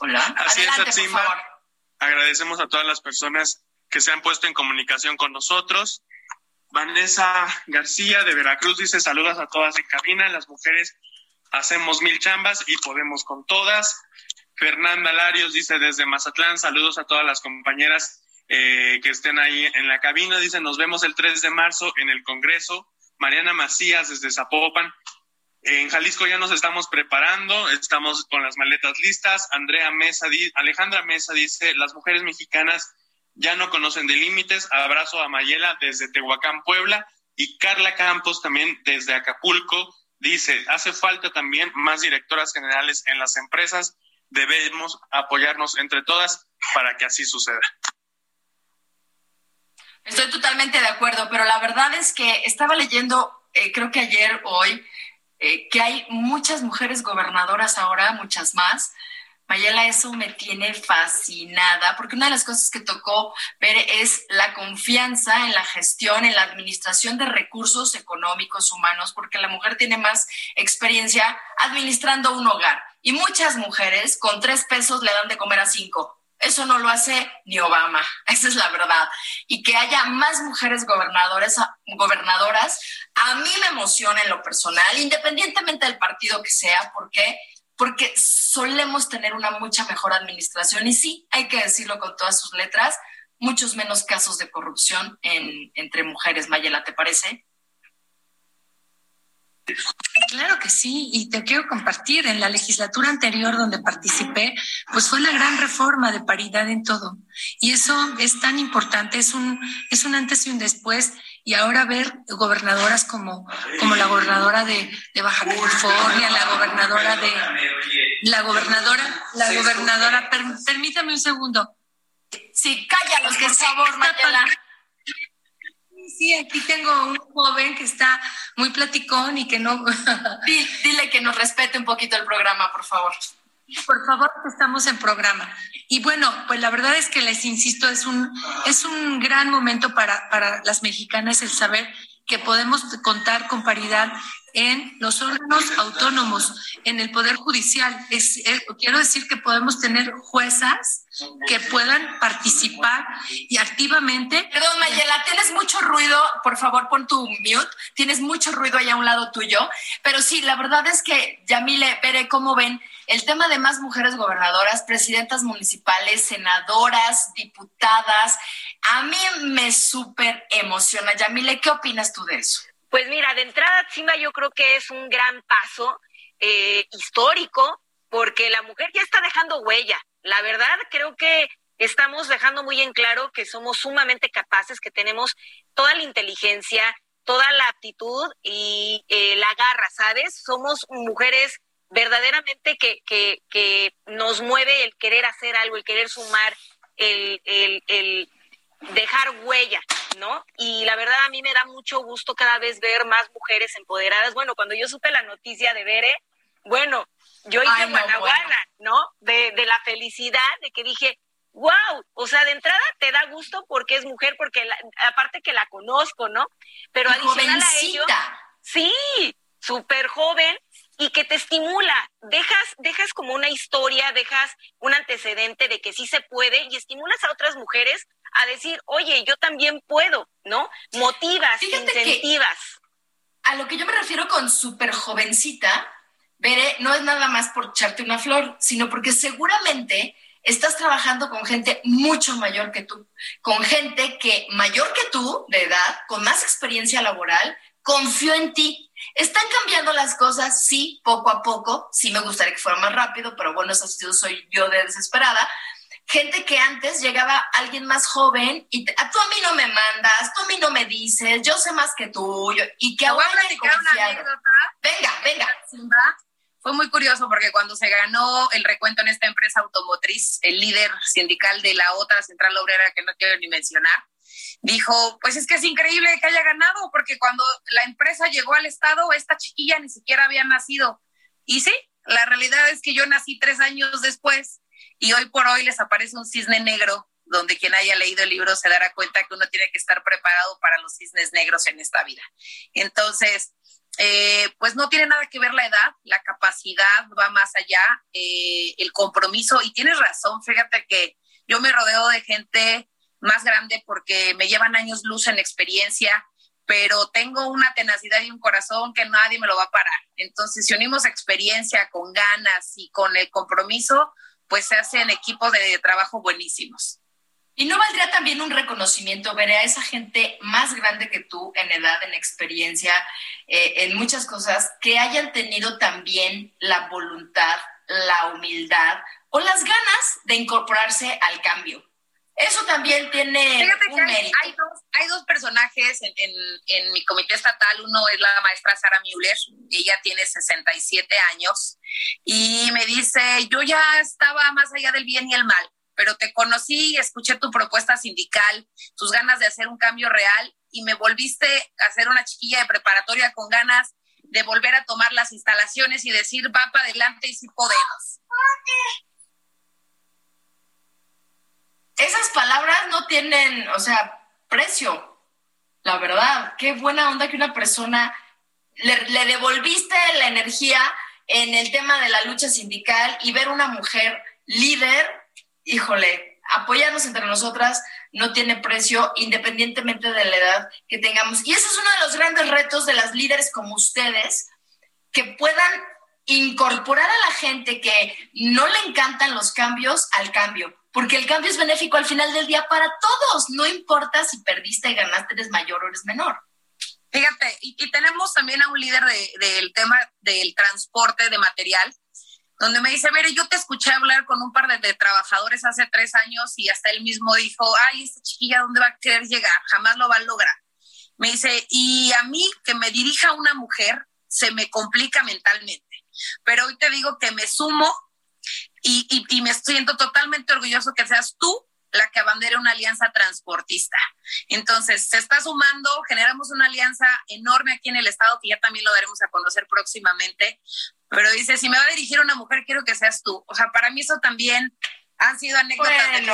Hola. Así Adelante, es, por favor. Agradecemos a todas las personas que se han puesto en comunicación con nosotros. Vanessa García de Veracruz dice saludos a todas en cabina. Las mujeres hacemos mil chambas y podemos con todas. Fernanda Larios dice desde Mazatlán, saludos a todas las compañeras eh, que estén ahí en la cabina. Dice, nos vemos el 3 de marzo en el Congreso. Mariana Macías desde Zapopan. En Jalisco ya nos estamos preparando, estamos con las maletas listas. Andrea Mesa, Alejandra Mesa dice, las mujeres mexicanas ya no conocen de límites. Abrazo a Mayela desde Tehuacán, Puebla. Y Carla Campos también desde Acapulco dice, hace falta también más directoras generales en las empresas. Debemos apoyarnos entre todas para que así suceda. Estoy totalmente de acuerdo, pero la verdad es que estaba leyendo, eh, creo que ayer, hoy, eh, que hay muchas mujeres gobernadoras ahora, muchas más. Mayela, eso me tiene fascinada, porque una de las cosas que tocó ver es la confianza en la gestión, en la administración de recursos económicos humanos, porque la mujer tiene más experiencia administrando un hogar. Y muchas mujeres con tres pesos le dan de comer a cinco. Eso no lo hace ni Obama, esa es la verdad. Y que haya más mujeres gobernadoras, a mí me emociona en lo personal, independientemente del partido que sea, ¿por qué? Porque solemos tener una mucha mejor administración y sí, hay que decirlo con todas sus letras, muchos menos casos de corrupción entre mujeres. Mayela, ¿te parece? Claro que sí, y te quiero compartir, en la legislatura anterior donde participé, pues fue la gran reforma de paridad en todo. Y eso es tan importante, es un, es un antes y un después. Y ahora ver gobernadoras como, como la gobernadora de, Baja California, la gobernadora de... La gobernadora, la gobernadora, permítame un segundo. Sí, cállalos, que favor, Mayela sí, aquí tengo un joven que está muy platicón y que no... Dile que nos respete un poquito el programa, por favor. Por favor, que estamos en programa. Y bueno, pues la verdad es que les insisto, es un, es un gran momento para, para las mexicanas el saber que podemos contar con paridad en los órganos autónomos, en el Poder Judicial. Es, quiero decir que podemos tener juezas que puedan participar y activamente. Perdón, Mayela, tienes mucho ruido, por favor pon tu mute, tienes mucho ruido allá a un lado tuyo, pero sí, la verdad es que, Yamile, veré cómo ven el tema de más mujeres gobernadoras, presidentas municipales, senadoras, diputadas, a mí me súper emociona. Yamile, ¿qué opinas tú de eso? Pues mira, de entrada, Simba, yo creo que es un gran paso eh, histórico porque la mujer ya está dejando huella. La verdad, creo que estamos dejando muy en claro que somos sumamente capaces, que tenemos toda la inteligencia, toda la aptitud y eh, la garra, ¿sabes? Somos mujeres verdaderamente que, que, que nos mueve el querer hacer algo, el querer sumar, el, el, el dejar huella, ¿no? Y la verdad a mí me da mucho gusto cada vez ver más mujeres empoderadas. Bueno, cuando yo supe la noticia de Bere, bueno, yo hice Guanaguana, ¿no? De, de la felicidad, de que dije, wow, o sea, de entrada te da gusto porque es mujer, porque aparte que la conozco, ¿no? Pero adicional a ello, sí, súper joven y que te estimula, dejas, dejas como una historia, dejas un antecedente de que sí se puede y estimulas a otras mujeres a decir, oye, yo también puedo, ¿no? Motivas, incentivas. a lo que yo me refiero con súper jovencita, Veré, no es nada más por echarte una flor, sino porque seguramente estás trabajando con gente mucho mayor que tú, con gente que mayor que tú de edad, con más experiencia laboral, confió en ti. Están cambiando las cosas, sí, poco a poco. Sí me gustaría que fuera más rápido, pero bueno, eso soy yo de desesperada. Gente que antes llegaba alguien más joven y a tú a mí no me mandas, tú a mí no me dices, yo sé más que tú, y que ahora Venga, venga. Fue muy curioso porque cuando se ganó el recuento en esta empresa automotriz, el líder sindical de la otra central obrera que no quiero ni mencionar, dijo, pues es que es increíble que haya ganado, porque cuando la empresa llegó al Estado, esta chiquilla ni siquiera había nacido. Y sí, la realidad es que yo nací tres años después y hoy por hoy les aparece un cisne negro, donde quien haya leído el libro se dará cuenta que uno tiene que estar preparado para los cisnes negros en esta vida. Entonces, eh, pues no tiene nada que ver la edad, la capacidad va más allá, eh, el compromiso, y tienes razón, fíjate que yo me rodeo de gente más grande porque me llevan años luz en experiencia, pero tengo una tenacidad y un corazón que nadie me lo va a parar. Entonces, si unimos experiencia con ganas y con el compromiso, pues se hacen equipos de trabajo buenísimos. ¿Y no valdría también un reconocimiento, ver a esa gente más grande que tú en edad, en experiencia, eh, en muchas cosas, que hayan tenido también la voluntad, la humildad o las ganas de incorporarse al cambio? Eso también tiene un mérito. Hay, dos, hay dos personajes en, en, en, mi comité estatal. Uno es la maestra Sara Müller. Ella tiene 67 años y me dice, yo ya estaba más allá del bien y el mal pero te conocí, escuché tu propuesta sindical, tus ganas de hacer un cambio real y me volviste a ser una chiquilla de preparatoria con ganas de volver a tomar las instalaciones y decir, va para adelante y sí podemos. Esas palabras no tienen, o sea, precio, la verdad. Qué buena onda que una persona le, devolviste la energía en el tema de la lucha sindical y ver una mujer líder híjole, apoyarnos entre nosotras no tiene precio independientemente de la edad que tengamos. Y ese es uno de los grandes retos de las líderes como ustedes, que puedan incorporar a la gente que no le encantan los cambios al cambio, porque el cambio es benéfico al final del día para todos, no importa si perdiste, ganaste, eres mayor o eres menor. Fíjate, y, tenemos también a un líder del tema del transporte de material, donde me dice, mire, yo te escuché hablar con un par de, trabajadores hace tres años y hasta él mismo dijo, ay, esta chiquilla, ¿dónde va a querer llegar? Jamás lo va a lograr. Me dice, y a mí que me dirija una mujer se me complica mentalmente, pero hoy te digo que me sumo y, y, y me siento totalmente orgulloso que seas tú la que abandere una alianza transportista. Entonces, se está sumando, generamos una alianza enorme aquí en el Estado, que ya también lo daremos a conocer próximamente, pero dice, si me va a dirigir una mujer, quiero que seas tú. O sea, para mí eso también han sido anécdotas de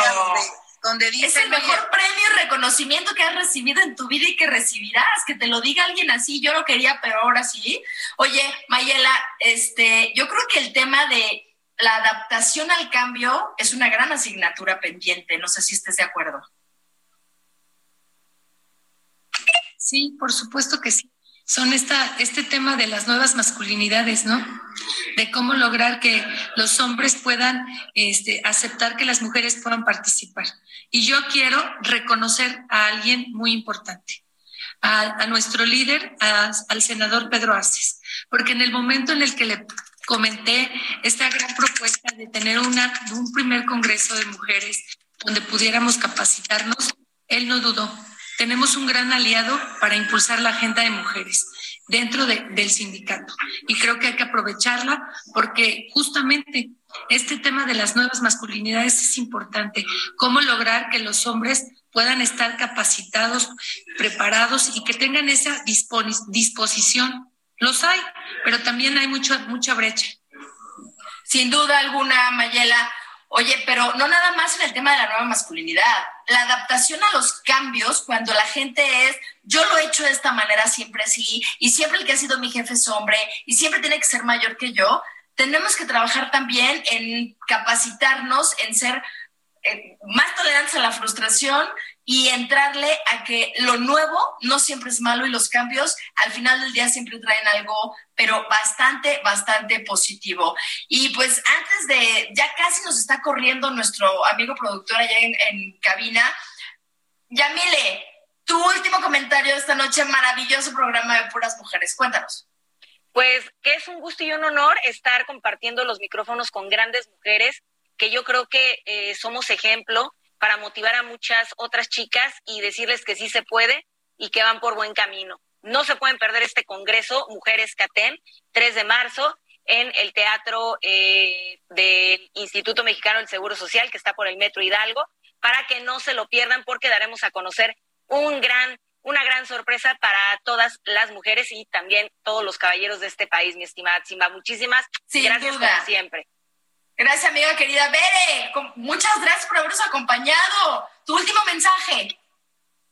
donde dice... Es el mejor premio y reconocimiento que has recibido en tu vida y que recibirás, que te lo diga alguien así, yo lo quería, pero ahora sí. Oye, Mayela, este, yo creo que el tema de la adaptación al cambio es una gran asignatura pendiente, no sé si estés de acuerdo. Sí, por supuesto que sí son esta, este tema de las nuevas masculinidades, ¿no? De cómo lograr que los hombres puedan este, aceptar que las mujeres puedan participar. Y yo quiero reconocer a alguien muy importante, a, nuestro líder, al senador Pedro Aces, porque en el momento en el que le comenté esta gran propuesta de tener una, un primer congreso de mujeres donde pudiéramos capacitarnos, él no dudó tenemos un gran aliado para impulsar la agenda de mujeres dentro del sindicato. Y creo que hay que aprovecharla porque justamente este tema de las nuevas masculinidades es importante. Cómo lograr que los hombres puedan estar capacitados, preparados y que tengan esa disposición. Los hay, pero también hay mucho, mucha brecha. Sin duda alguna, Mayela. Oye, pero no nada más en el tema de la nueva masculinidad, la adaptación a los cambios cuando la gente es, yo lo he hecho de esta manera siempre así, y siempre el que ha sido mi jefe es hombre, y siempre tiene que ser mayor que yo, tenemos que trabajar también en capacitarnos, en ser eh, más tolerantes a la frustración y entrarle a que lo nuevo no siempre es malo y los cambios al final del día siempre traen algo, pero bastante, bastante positivo. Y pues antes de, ya casi nos está corriendo nuestro amigo productor allá en, en cabina, Yamile, tu último comentario esta noche, maravilloso programa de puras mujeres, cuéntanos. Pues que es un gusto y un honor estar compartiendo los micrófonos con grandes mujeres, que yo creo que eh, somos ejemplo para motivar a muchas otras chicas y decirles que sí se puede y que van por buen camino. No se pueden perder este congreso, Mujeres CATEM, 3 de marzo, en el Teatro eh, del Instituto Mexicano del Seguro Social, que está por el Metro Hidalgo, para que no se lo pierdan porque daremos a conocer un gran, una gran sorpresa para todas las mujeres y también todos los caballeros de este país, mi estimada Simba. Muchísimas gracias como siempre. Gracias, amiga querida. Bere, muchas gracias por habernos acompañado. Tu último mensaje.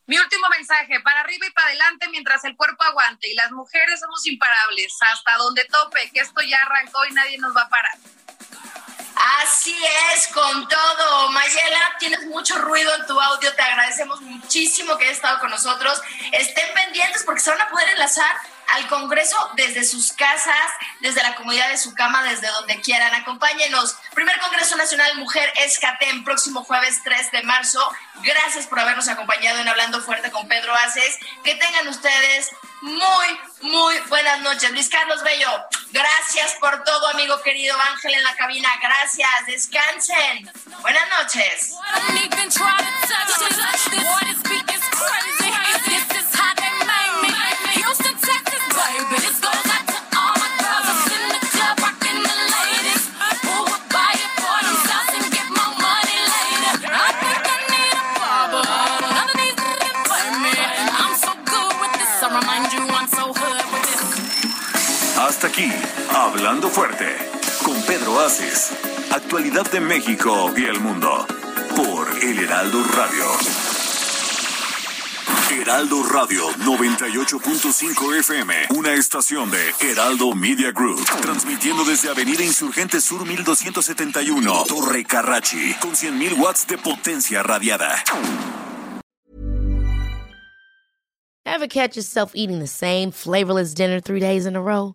Mi último mensaje, para arriba y para adelante mientras el cuerpo aguante y las mujeres somos imparables, hasta donde tope, que esto ya arrancó y nadie nos va a parar. Así es, con todo. Mayela, tienes mucho ruido en tu audio, te agradecemos muchísimo que hayas estado con nosotros. Estén pendientes porque se van a poder enlazar al Congreso desde sus casas, desde la comodidad de su cama, desde donde quieran. Acompáñenos. Primer Congreso Nacional Mujer Escatem, próximo jueves 3 de marzo. Gracias por habernos acompañado en Hablando Fuerte con Pedro Aces. Que tengan ustedes muy, muy buenas noches. Luis Carlos Bello, gracias por todo, amigo querido Ángel en la cabina. Gracias. Descansen. Buenas noches. Hablando Fuerte, con Pedro Aces. Actualidad de México y el mundo. Por El Heraldo Radio. Heraldo Radio 98.5 FM, una estación de Heraldo Media Group, transmitiendo desde Avenida Insurgente Sur 1271, Torre Carrachi, con 100.000 watts de potencia radiada. Ever catch yourself eating the same flavorless dinner three days in a row?